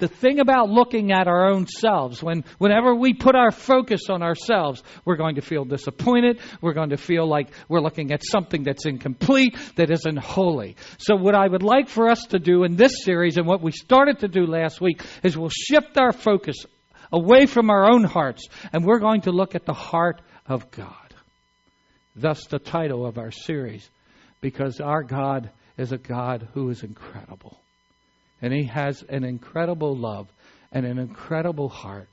the thing about looking at our own selves, when, whenever we put our focus on ourselves, we're going to feel disappointed. We're going to feel like we're looking at something that's incomplete, that isn't holy. So what I would like for us to do in this series and what we started to do last week is we'll shift our focus away from our own hearts and we're going to look at the heart of God. Thus the title of our series, because our God is a God who is incredible. And He has an incredible love and an incredible heart.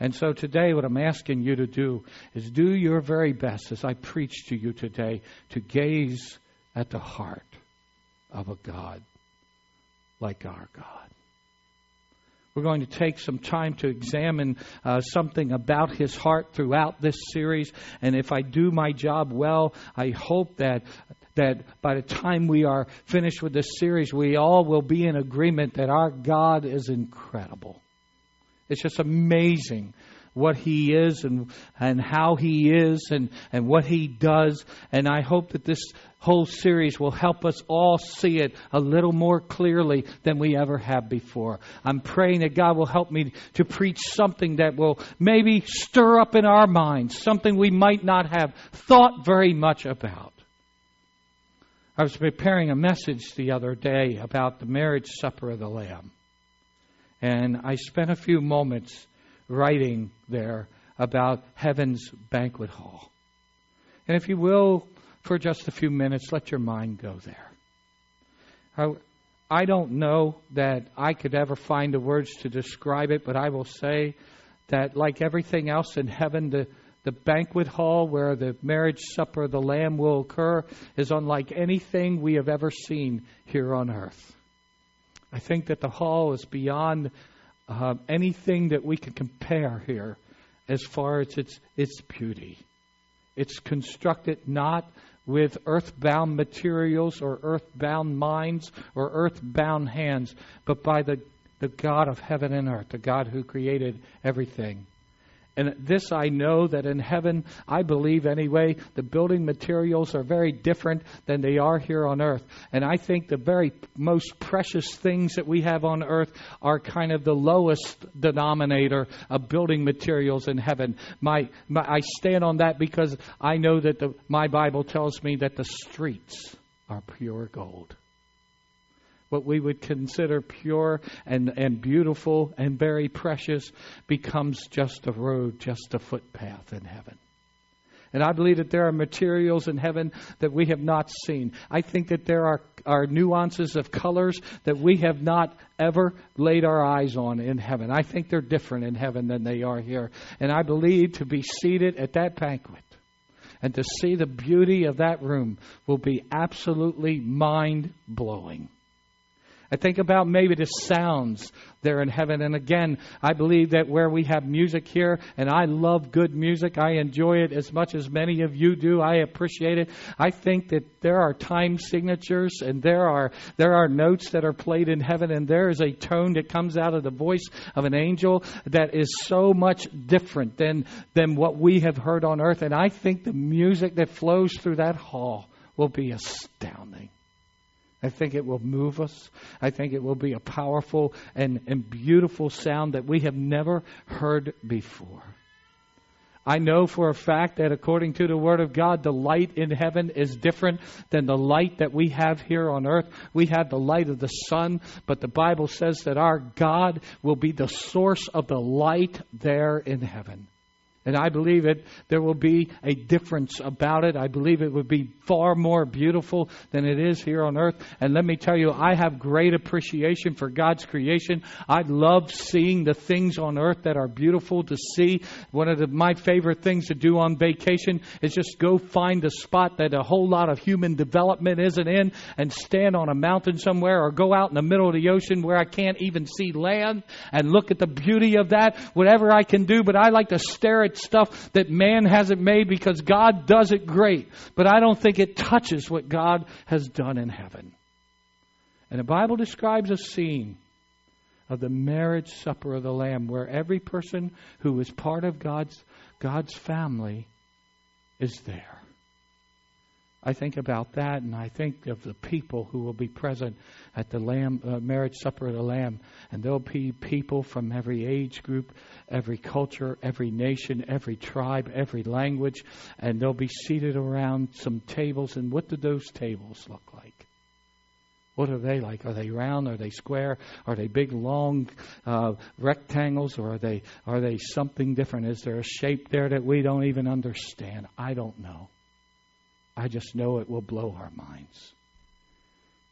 And so today, what I'm asking you to do is do your very best as I preach to you today to gaze at the heart of a God like our God. We're going to take some time to examine uh, something about his heart throughout this series. And if I do my job well, I hope that that by the time we are finished with this series, we all will be in agreement that our God is incredible. It's just amazing what he is and, and how he is and, and what he does. And I hope that this whole series will help us all see it a little more clearly than we ever have before. I'm praying that God will help me to preach something that will maybe stir up in our minds, something we might not have thought very much about. I was preparing a message the other day about the marriage supper of the Lamb. And I spent a few moments writing there about heaven's banquet hall. And if you will, for just a few minutes, let your mind go there. I, I don't know that I could ever find the words to describe it, but I will say that, like everything else in heaven, the, the banquet hall where the marriage supper of the Lamb will occur is unlike anything we have ever seen here on earth. I think that the hall is beyond uh, anything that we can compare here as far as its, its beauty. It's constructed not with earthbound materials or earthbound minds or earthbound hands, but by the, the God of heaven and earth, the God who created everything. And this I know that in heaven, I believe anyway, the building materials are very different than they are here on earth. And I think the very most precious things that we have on earth are kind of the lowest denominator of building materials in heaven. My, my I stand on that because I know that the, my Bible tells me that the streets are pure gold what we would consider pure and, and beautiful and very precious becomes just a road, just a footpath in heaven. And I believe that there are materials in heaven that we have not seen. I think that there are, are nuances of colors that we have not ever laid our eyes on in heaven. I think they're different in heaven than they are here. And I believe to be seated at that banquet and to see the beauty of that room will be absolutely mind blowing. I think about maybe the sounds there in heaven. And again, I believe that where we have music here, and I love good music, I enjoy it as much as many of you do. I appreciate it. I think that there are time signatures and there are there are notes that are played in heaven, and there is a tone that comes out of the voice of an angel that is so much different than than what we have heard on earth. And I think the music that flows through that hall will be astounding. I think it will move us. I think it will be a powerful and, and beautiful sound that we have never heard before. I know for a fact that according to the Word of God, the light in heaven is different than the light that we have here on earth. We have the light of the sun, but the Bible says that our God will be the source of the light there in heaven. And I believe it there will be a difference about it. I believe it would be far more beautiful than it is here on earth. And let me tell you, I have great appreciation for God's creation. I love seeing the things on earth that are beautiful to see. One of the, my favorite things to do on vacation is just go find a spot that a whole lot of human development isn't in and stand on a mountain somewhere or go out in the middle of the ocean where I can't even see land and look at the beauty of that. Whatever I can do, but I like to stare at stuff that man hasn't made because God does it great. But I don't think it touches what God has done in heaven. And the Bible describes a scene of the marriage supper of the Lamb where every person who is part of God's, God's family is there. I think about that, and I think of the people who will be present at the Lamb uh, marriage supper of the Lamb, and there'll be people from every age group, every culture, every nation, every tribe, every language, and they'll be seated around some tables. And what do those tables look like? What are they like? Are they round? Are they square? Are they big, long uh, rectangles, or are they are they something different? Is there a shape there that we don't even understand? I don't know. I just know it will blow our minds.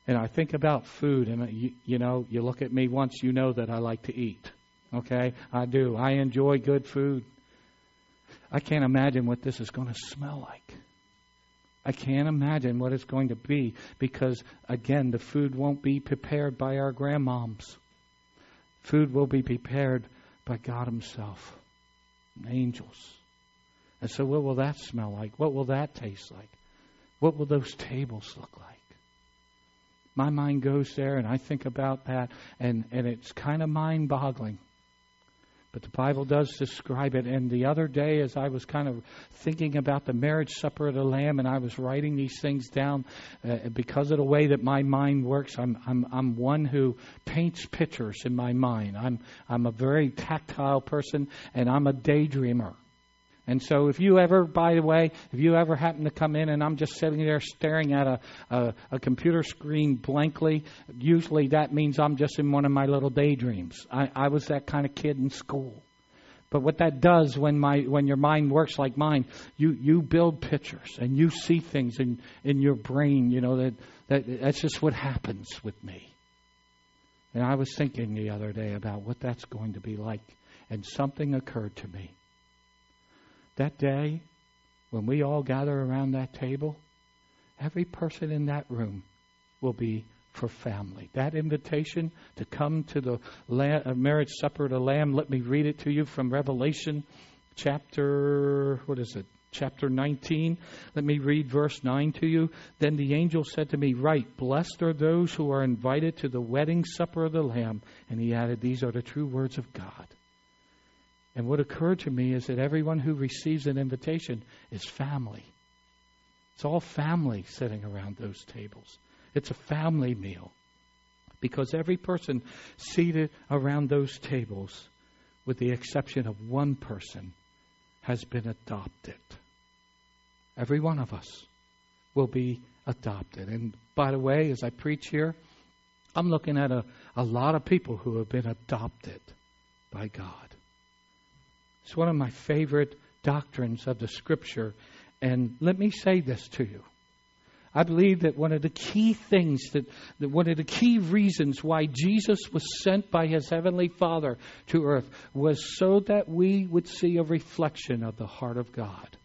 And I think about food, and uh, you, you know, you look at me once, you know that I like to eat. Okay? I do. I enjoy good food. I can't imagine what this is going to smell like. I can't imagine what it's going to be because, again, the food won't be prepared by our grandmoms. Food will be prepared by God Himself, and angels. And so, what will that smell like? What will that taste like? What will those tables look like? My mind goes there and I think about that, and, and it's kind of mind boggling. But the Bible does describe it. And the other day, as I was kind of thinking about the marriage supper of the Lamb, and I was writing these things down, uh, because of the way that my mind works, I'm, I'm, I'm one who paints pictures in my mind. I'm, I'm a very tactile person, and I'm a daydreamer. And so, if you ever, by the way, if you ever happen to come in and I'm just sitting there staring at a, a, a, computer screen blankly, usually that means I'm just in one of my little daydreams. I, I was that kind of kid in school. But what that does when my when your mind works like mine, you you build pictures and you see things in in your brain. You know that that that's just what happens with me. And I was thinking the other day about what that's going to be like, and something occurred to me that day, when we all gather around that table, every person in that room will be for family. That invitation to come to the uh, marriage supper of the Lamb, let me read it to you from Revelation chapter, what is it? Chapter 19. Let me read verse 9 to you. Then the angel said to me, Write, blessed are those who are invited to the wedding supper of the Lamb. And he added, These are the true words of God. And what occurred to me is that everyone who receives an invitation is family. It's all family sitting around those tables. It's a family meal. Because every person seated around those tables, with the exception of one person, has been adopted. Every one of us will be adopted. And by the way, as I preach here, I'm looking at a, a lot of people who have been adopted by God. It's one of my favorite doctrines of the Scripture. And let me say this to you. I believe that one of the key things, that, that one of the key reasons why Jesus was sent by his heavenly Father to earth was so that we would see a reflection of the heart of God.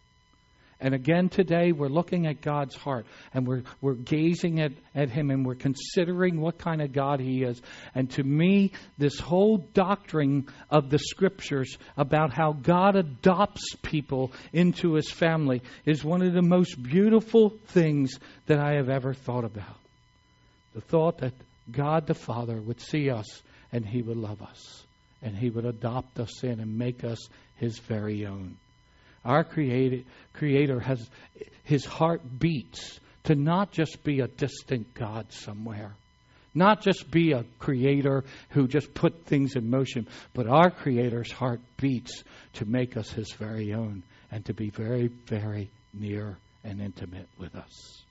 And again today, we're looking at God's heart and we're, we're gazing at, at Him and we're considering what kind of God He is. And to me, this whole doctrine of the Scriptures about how God adopts people into His family is one of the most beautiful things that I have ever thought about. The thought that God the Father would see us and He would love us and He would adopt us in and make us His very own. Our creator, creator has his heart beats to not just be a distant God somewhere, not just be a creator who just put things in motion, but our creator's heart beats to make us his very own and to be very, very near and intimate with us.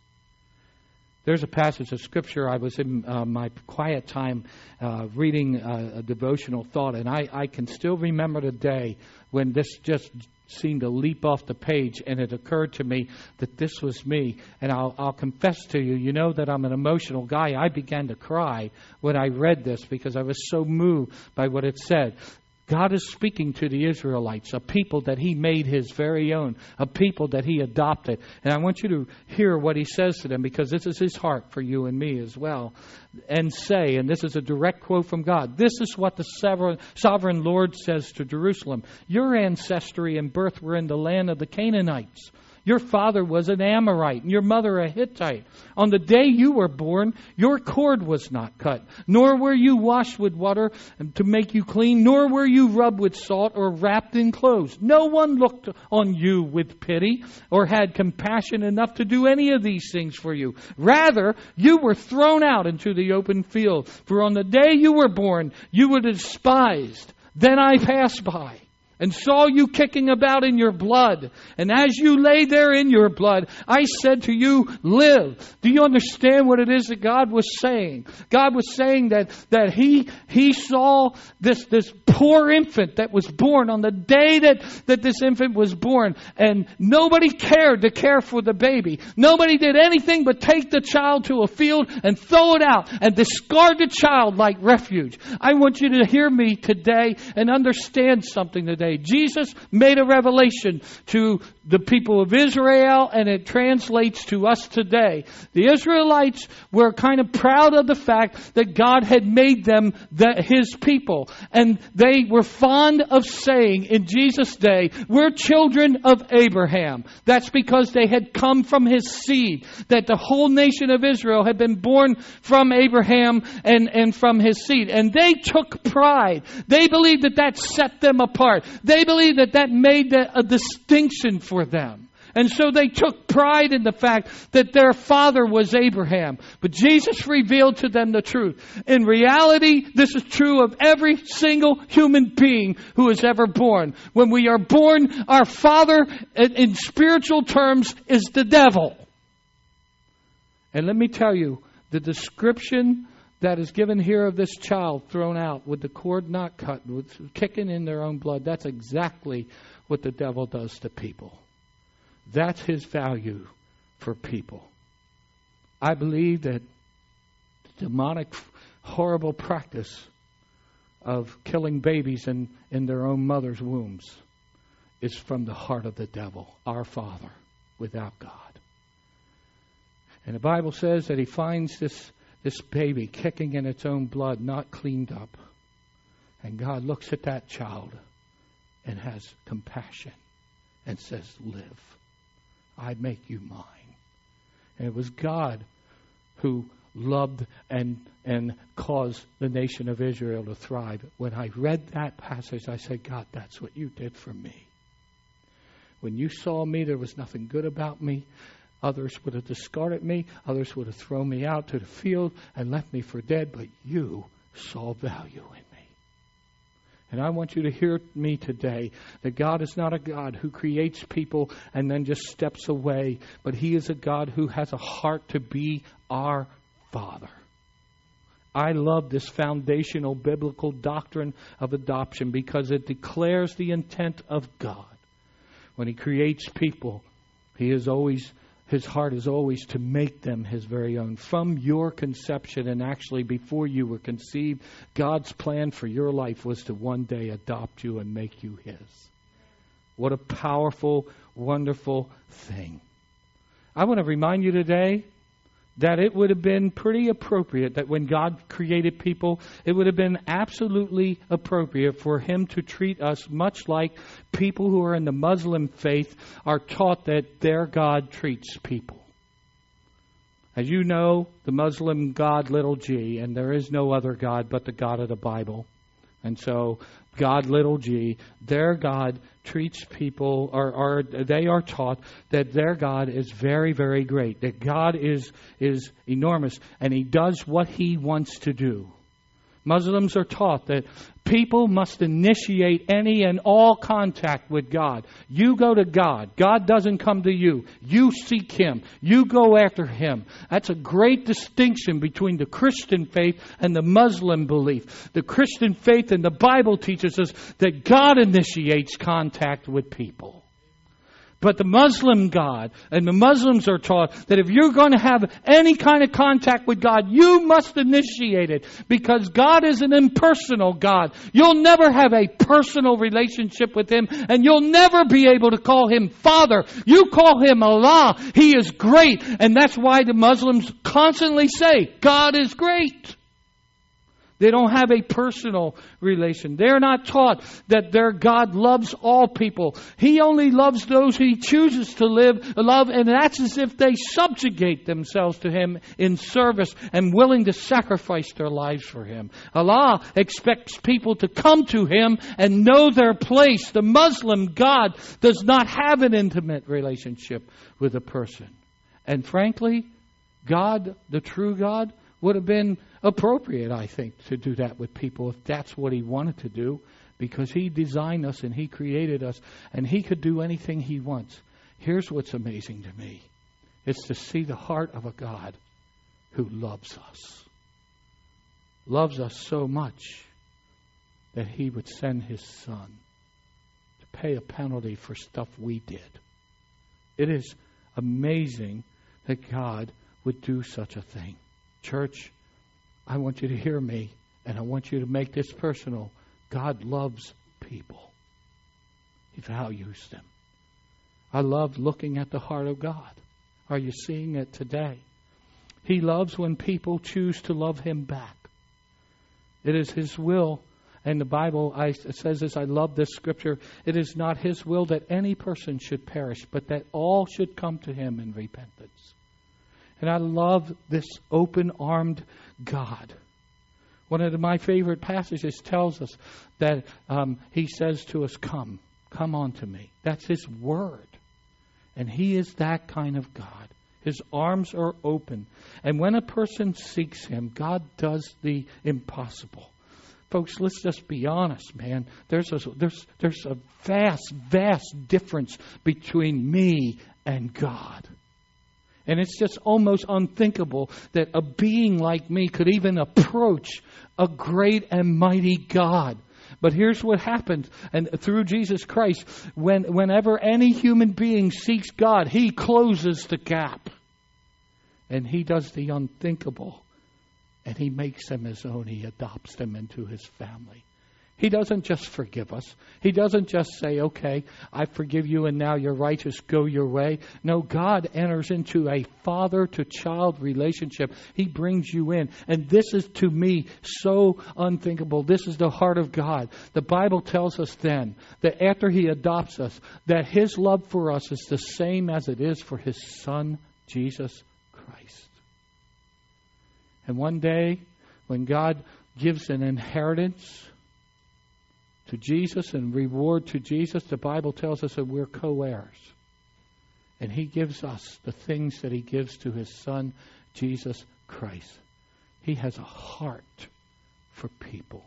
There's a passage of scripture. I was in uh, my quiet time uh, reading uh, a devotional thought, and I, I can still remember the day when this just seemed to leap off the page, and it occurred to me that this was me. And I'll, I'll confess to you, you know that I'm an emotional guy. I began to cry when I read this because I was so moved by what it said. God is speaking to the Israelites, a people that He made His very own, a people that He adopted. And I want you to hear what He says to them because this is His heart for you and me as well. And say, and this is a direct quote from God this is what the sovereign Lord says to Jerusalem Your ancestry and birth were in the land of the Canaanites. Your father was an Amorite, and your mother a Hittite. On the day you were born, your cord was not cut, nor were you washed with water to make you clean, nor were you rubbed with salt or wrapped in clothes. No one looked on you with pity or had compassion enough to do any of these things for you. Rather, you were thrown out into the open field. For on the day you were born, you were despised. Then I passed by and saw you kicking about in your blood. And as you lay there in your blood, I said to you, live. Do you understand what it is that God was saying? God was saying that, that he, he saw this, this poor infant that was born on the day that, that this infant was born and nobody cared to care for the baby. Nobody did anything but take the child to a field and throw it out and discard the child like refuge. I want you to hear me today and understand something today Jesus made a revelation to the people of Israel and it translates to us today. The Israelites were kind of proud of the fact that God had made them the, his people. And they were fond of saying in Jesus' day, we're children of Abraham. That's because they had come from his seed, that the whole nation of Israel had been born from Abraham and, and from his seed. And they took pride. They believed that that set them apart. They believed that that made a distinction for them. And so they took pride in the fact that their father was Abraham. But Jesus revealed to them the truth. In reality, this is true of every single human being who is ever born. When we are born, our father, in spiritual terms, is the devil. And let me tell you, the description that is given here of this child thrown out with the cord not cut, with kicking in their own blood, that's exactly what the devil does to people. That's his value for people. I believe that the demonic, horrible practice of killing babies in, in their own mother's wombs is from the heart of the devil, our Father, without God. And the Bible says that he finds this this baby kicking in its own blood, not cleaned up. And God looks at that child and has compassion and says, Live. I make you mine. And it was God who loved and, and caused the nation of Israel to thrive. When I read that passage, I said, God, that's what you did for me. When you saw me, there was nothing good about me. Others would have discarded me. Others would have thrown me out to the field and left me for dead. But you saw value in me. And I want you to hear me today that God is not a God who creates people and then just steps away, but He is a God who has a heart to be our Father. I love this foundational biblical doctrine of adoption because it declares the intent of God. When He creates people, He is always his heart is always to make them his very own. From your conception, and actually before you were conceived, God's plan for your life was to one day adopt you and make you his. What a powerful, wonderful thing. I want to remind you today that it would have been pretty appropriate that when God created people, it would have been absolutely appropriate for Him to treat us much like people who are in the Muslim faith are taught that their God treats people. As you know, the Muslim God, little g, and there is no other God but the God of the Bible. And so, God, little g, their God treats people, or, or they are taught that their God is very, very great, that God is, is enormous, and He does what He wants to do. Muslims are taught that people must initiate any and all contact with God. You go to God. God doesn't come to you. You seek Him. You go after Him. That's a great distinction between the Christian faith and the Muslim belief. The Christian faith and the Bible teaches us that God initiates contact with people. But the Muslim God, and the Muslims are taught that if you're going to have any kind of contact with God, you must initiate it because God is an impersonal God. You'll never have a personal relationship with Him and you'll never be able to call Him Father. You call Him Allah. He is great. And that's why the Muslims constantly say, God is great. They don't have a personal relation. They're not taught that their God loves all people. He only loves those he chooses to live, love, and that's as if they subjugate themselves to him in service and willing to sacrifice their lives for him. Allah expects people to come to him and know their place. The Muslim God does not have an intimate relationship with a person. And frankly, God, the true God, would have been appropriate, I think, to do that with people if that's what He wanted to do, because He designed us and He created us, and He could do anything He wants. Here's what's amazing to me it's to see the heart of a God who loves us. Loves us so much that He would send His Son to pay a penalty for stuff we did. It is amazing that God would do such a thing. Church, I want you to hear me, and I want you to make this personal. God loves people, He values them. I love looking at the heart of God. Are you seeing it today? He loves when people choose to love Him back. It is His will. And the Bible I, says this, I love this scripture. It is not His will that any person should perish, but that all should come to Him in repentance. And I love this open armed God. One of my favorite passages tells us that um, He says to us, Come, come unto me. That's His word. And He is that kind of God. His arms are open. And when a person seeks Him, God does the impossible. Folks, let's just be honest, man. There's a, there's, there's a vast, vast difference between me and God. And it's just almost unthinkable that a being like me could even approach a great and mighty God. But here's what happens, and through Jesus Christ, when, whenever any human being seeks God, He closes the gap. And He does the unthinkable. And He makes them His own. He adopts them into His family. He doesn't just forgive us. He doesn't just say, okay, I forgive you and now you're righteous, go your way. No, God enters into a father to child relationship. He brings you in. And this is to me so unthinkable. This is the heart of God. The Bible tells us then that after He adopts us, that His love for us is the same as it is for His Son, Jesus Christ. And one day, when God gives an inheritance, to Jesus and reward to Jesus, the Bible tells us that we're co heirs. And He gives us the things that He gives to His Son, Jesus Christ. He has a heart for people.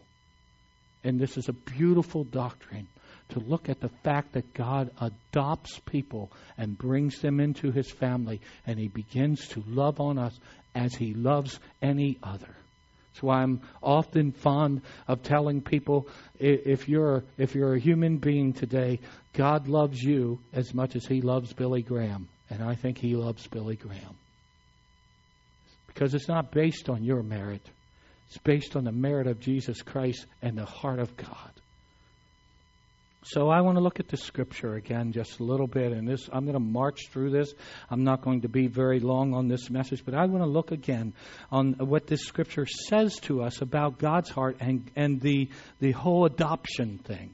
And this is a beautiful doctrine to look at the fact that God adopts people and brings them into His family, and He begins to love on us as He loves any other. That's why I'm often fond of telling people if you're, if you're a human being today, God loves you as much as He loves Billy Graham. And I think He loves Billy Graham. Because it's not based on your merit, it's based on the merit of Jesus Christ and the heart of God. So I want to look at the scripture again just a little bit, and this I'm going to march through this. I'm not going to be very long on this message, but I want to look again on what this scripture says to us about God's heart and and the the whole adoption thing.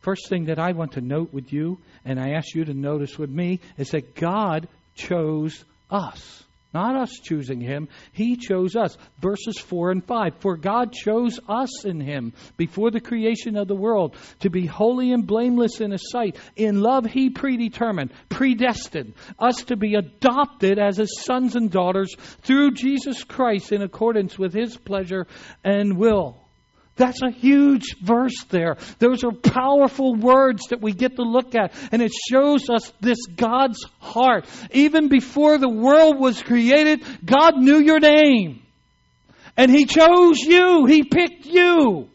First thing that I want to note with you, and I ask you to notice with me, is that God chose us. Not us choosing him. He chose us. Verses 4 and 5. For God chose us in him before the creation of the world to be holy and blameless in his sight. In love, he predetermined, predestined us to be adopted as his sons and daughters through Jesus Christ in accordance with his pleasure and will. That's a huge verse there. Those are powerful words that we get to look at. And it shows us this God's heart. Even before the world was created, God knew your name. And He chose you. He picked you.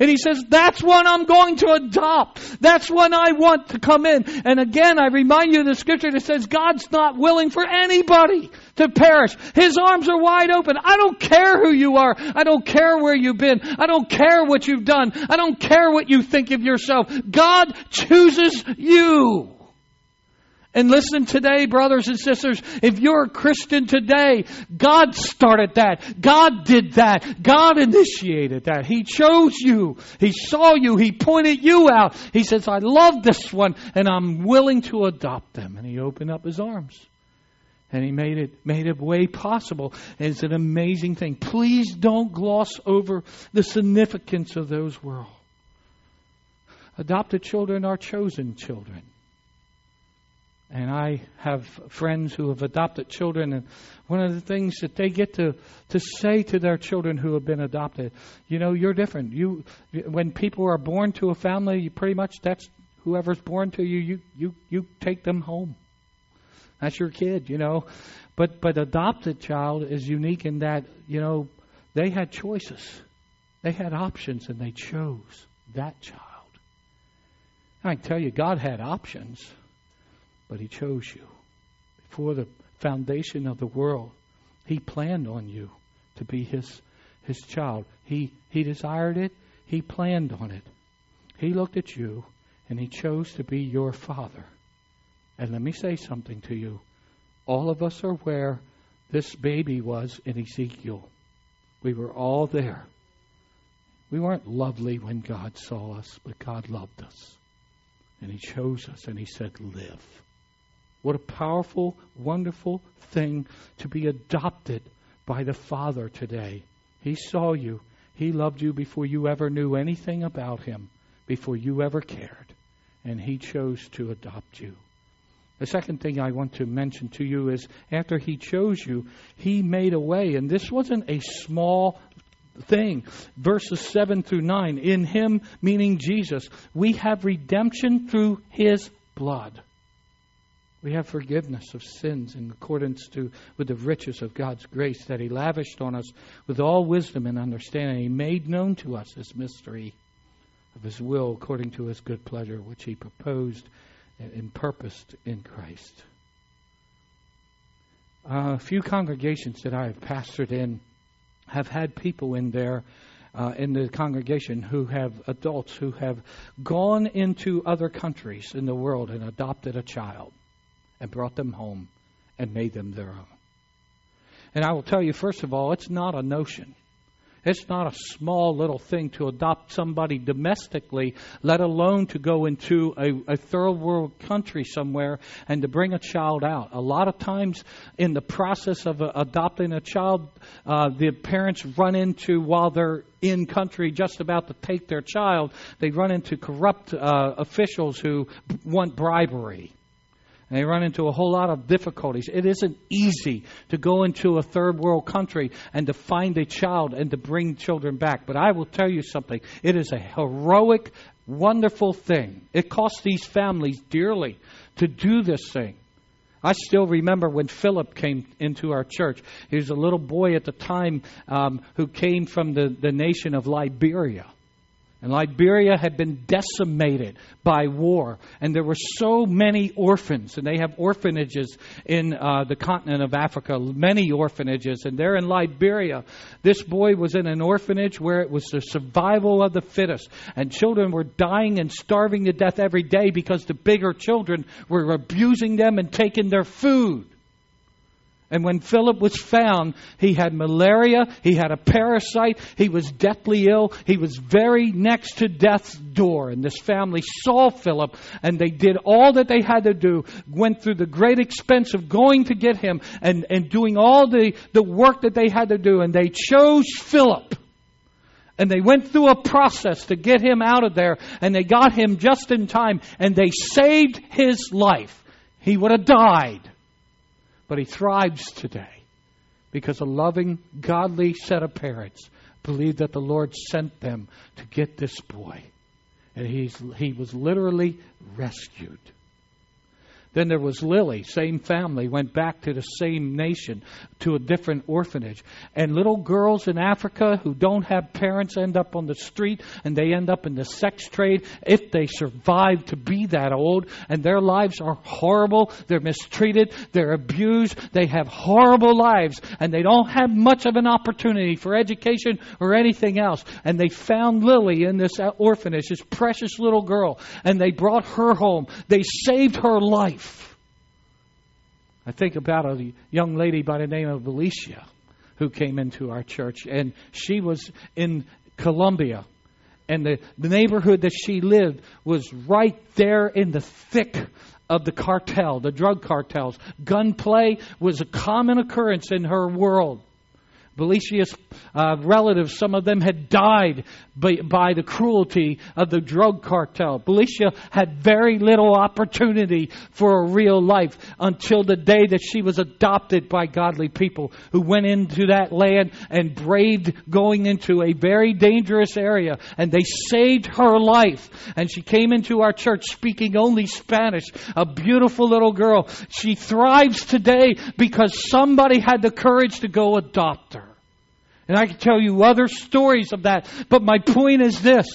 And he says, that's one I'm going to adopt. That's one I want to come in. And again, I remind you of the scripture that says God's not willing for anybody to perish. His arms are wide open. I don't care who you are. I don't care where you've been. I don't care what you've done. I don't care what you think of yourself. God chooses you. And listen today, brothers and sisters, if you're a Christian today, God started that. God did that. God initiated that. He chose you. He saw you. He pointed you out. He says, I love this one and I'm willing to adopt them. And He opened up His arms. And he made it made it way possible. It's an amazing thing. Please don't gloss over the significance of those words. Adopted children are chosen children. And I have friends who have adopted children, and one of the things that they get to, to say to their children who have been adopted, you know, you're different. You, when people are born to a family, you pretty much that's whoever's born to you. You, you, you take them home. That's your kid, you know. But but adopted child is unique in that you know they had choices, they had options, and they chose that child. I can tell you, God had options but He chose you. Before the foundation of the world, He planned on you to be His, his child. He, he desired it, He planned on it. He looked at you, and He chose to be your Father. And let me say something to you. All of us are where this baby was in Ezekiel. We were all there. We weren't lovely when God saw us, but God loved us. And He chose us, and He said, Live. What a powerful, wonderful thing to be adopted by the Father today. He saw you. He loved you before you ever knew anything about Him, before you ever cared. And He chose to adopt you. The second thing I want to mention to you is after He chose you, He made a way. And this wasn't a small thing. Verses 7 through 9. In Him, meaning Jesus, we have redemption through His blood. We have forgiveness of sins in accordance to with the riches of God's grace that He lavished on us with all wisdom and understanding. He made known to us this mystery of His will according to His good pleasure, which He proposed and purposed in Christ. Uh, a few congregations that I have pastored in have had people in there uh, in the congregation who have adults who have gone into other countries in the world and adopted a child and brought them home and made them their own. And I will tell you, first of all, it's not a notion. It's not a small little thing to adopt somebody domestically, let alone to go into a, a, third world country somewhere and to bring a child out. A lot of times, in the process of uh, adopting a child, uh, the parents run into, while they're in country just about to take their child, they run into corrupt uh, officials who want bribery. And they run into a whole lot of difficulties. It isn't easy to go into a third world country and to find a child and to bring children back. But I will tell you something. It is a heroic, wonderful thing. It costs these families dearly to do this thing. I still remember when Philip came into our church. He was a little boy at the time um, who came from the, the nation of Liberia. And Liberia had been decimated by war. And there were so many orphans. And they have orphanages in uh, the continent of Africa, many orphanages. And there in Liberia, this boy was in an orphanage where it was the survival of the fittest. And children were dying and starving to death every day because the bigger children were abusing them and taking their food. And when Philip was found, he had malaria, he had a parasite, he was deathly ill, he was very next to death's door. And this family saw Philip, and they did all that they had to do, went through the great expense of going to get him and, and doing all the, the work that they had to do, and they chose Philip. And they went through a process to get him out of there, and they got him just in time, and they saved his life. He would have died but he thrives today because a loving, godly set of parents believed that the Lord sent them to get this boy. And he's, he was literally rescued. Then there was Lily, same family, went back to the same nation, to a different orphanage. And little girls in Africa who don't have parents end up on the street and they end up in the sex trade if they survive to be that old. And their lives are horrible. They're mistreated. They're abused. They have horrible lives and they don't have much of an opportunity for education or anything else. And they found Lily in this uh, orphanage, this precious little girl, and they brought her home. They saved her life. I think about a young lady by the name of Alicia who came into our church, and she was in Colombia. And the, the neighborhood that she lived was right there in the thick of the cartel, the drug cartels. Gunplay was a common occurrence in her world. Belicia's uh, relatives, some of them had died by, by, the cruelty of the drug cartel. Belicia had very little opportunity for a real life until the day that she was adopted by godly people who went into that land and braved going into a very dangerous area and they saved her life. And she came into our church speaking only Spanish, a beautiful little girl. She thrives today because somebody had the courage to go adopt her. And I can tell you other stories of that. But my point is this.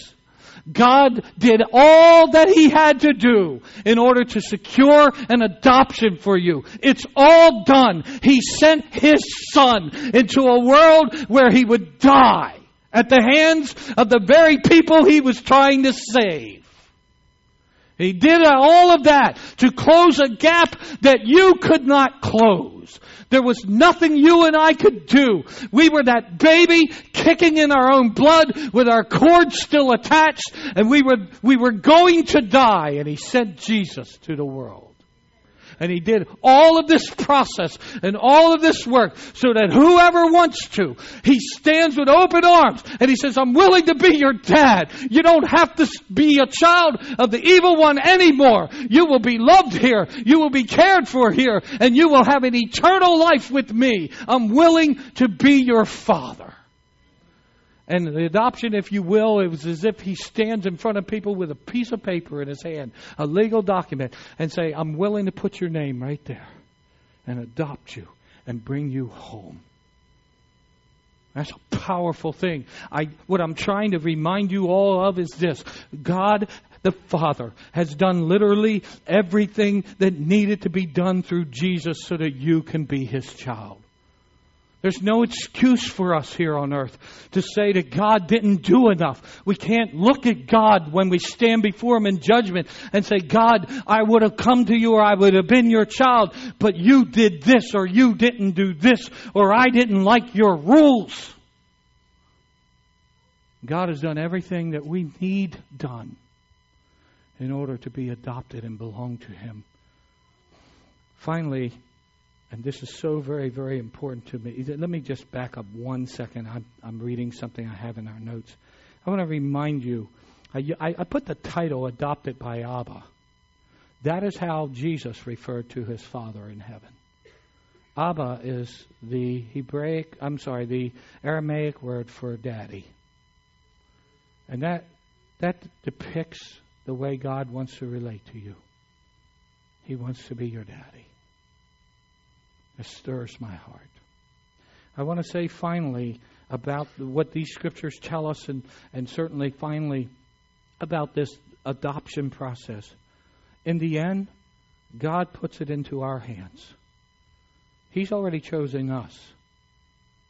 God did all that He had to do in order to secure an adoption for you. It's all done. He sent His Son into a world where He would die at the hands of the very people He was trying to save. He did all of that to close a gap that you could not close. There was nothing you and I could do. We were that baby kicking in our own blood with our cords still attached and we were, we were going to die and He sent Jesus to the world. And he did all of this process and all of this work so that whoever wants to, he stands with open arms and he says, I'm willing to be your dad. You don't have to be a child of the evil one anymore. You will be loved here. You will be cared for here and you will have an eternal life with me. I'm willing to be your father. And the adoption, if you will, it was as if he stands in front of people with a piece of paper in his hand, a legal document, and say, I'm willing to put your name right there and adopt you and bring you home. That's a powerful thing. I, what I'm trying to remind you all of is this God the Father has done literally everything that needed to be done through Jesus so that you can be His child. There's no excuse for us here on earth to say that God didn't do enough. We can't look at God when we stand before Him in judgment and say, God, I would have come to you or I would have been your child, but you did this or you didn't do this or I didn't like your rules. God has done everything that we need done in order to be adopted and belong to Him. Finally, and this is so very, very important to me. Let me just back up one second. I'm, I'm reading something I have in our notes. I want to remind you I, I, put the title Adopted by Abba. That is how Jesus referred to his Father in heaven. Abba is the Hebraic, I'm sorry, the Aramaic word for daddy. And that, that depicts the way God wants to relate to you. He wants to be your daddy. It stirs my heart. I want to say finally about what these scriptures tell us, and, and certainly finally about this adoption process. In the end, God puts it into our hands. He's already chosen us,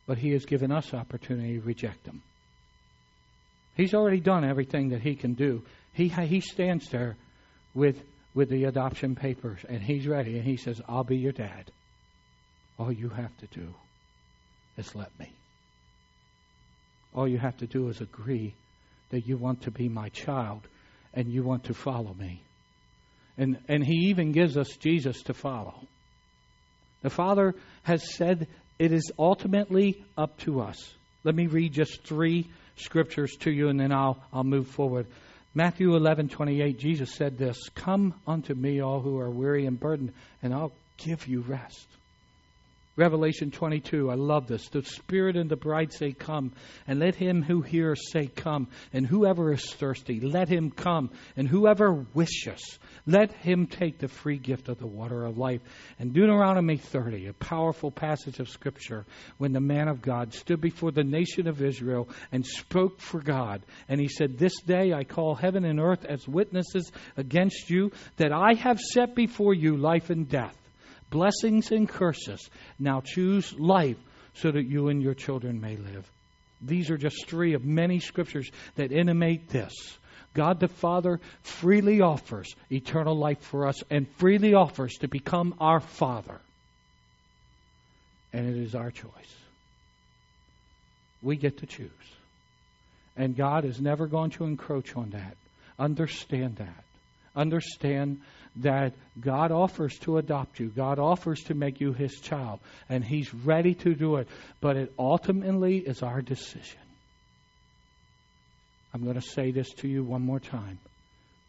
but He has given us opportunity to reject Him. He's already done everything that He can do. He, he stands there with, with the adoption papers, and He's ready, and He says, I'll be your dad. All you have to do is let me. All you have to do is agree that you want to be my child and you want to follow me. And, and he even gives us Jesus to follow. The Father has said it is ultimately up to us. Let me read just three scriptures to you and then I'll, I'll move forward. Matthew 11, 28, Jesus said this Come unto me, all who are weary and burdened, and I'll give you rest. Revelation 22, I love this. The Spirit and the bride say, Come. And let him who hears say, Come. And whoever is thirsty, let him come. And whoever wishes, let him take the free gift of the water of life. And Deuteronomy 30, a powerful passage of Scripture, when the man of God stood before the nation of Israel and spoke for God. And he said, This day I call heaven and earth as witnesses against you that I have set before you life and death blessings and curses. Now choose life so that you and your children may live. These are just three of many scriptures that intimate this. God the Father freely offers eternal life for us and freely offers to become our Father. And it is our choice. We get to choose. And God is never going to encroach on that. Understand that. Understand that God offers to adopt you. God offers to make you his child. And he's ready to do it. But it ultimately is our decision. I'm going to say this to you one more time.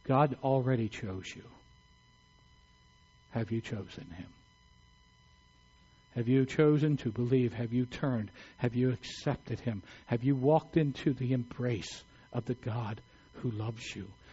God already chose you. Have you chosen him? Have you chosen to believe? Have you turned? Have you accepted him? Have you walked into the embrace of the God who loves you?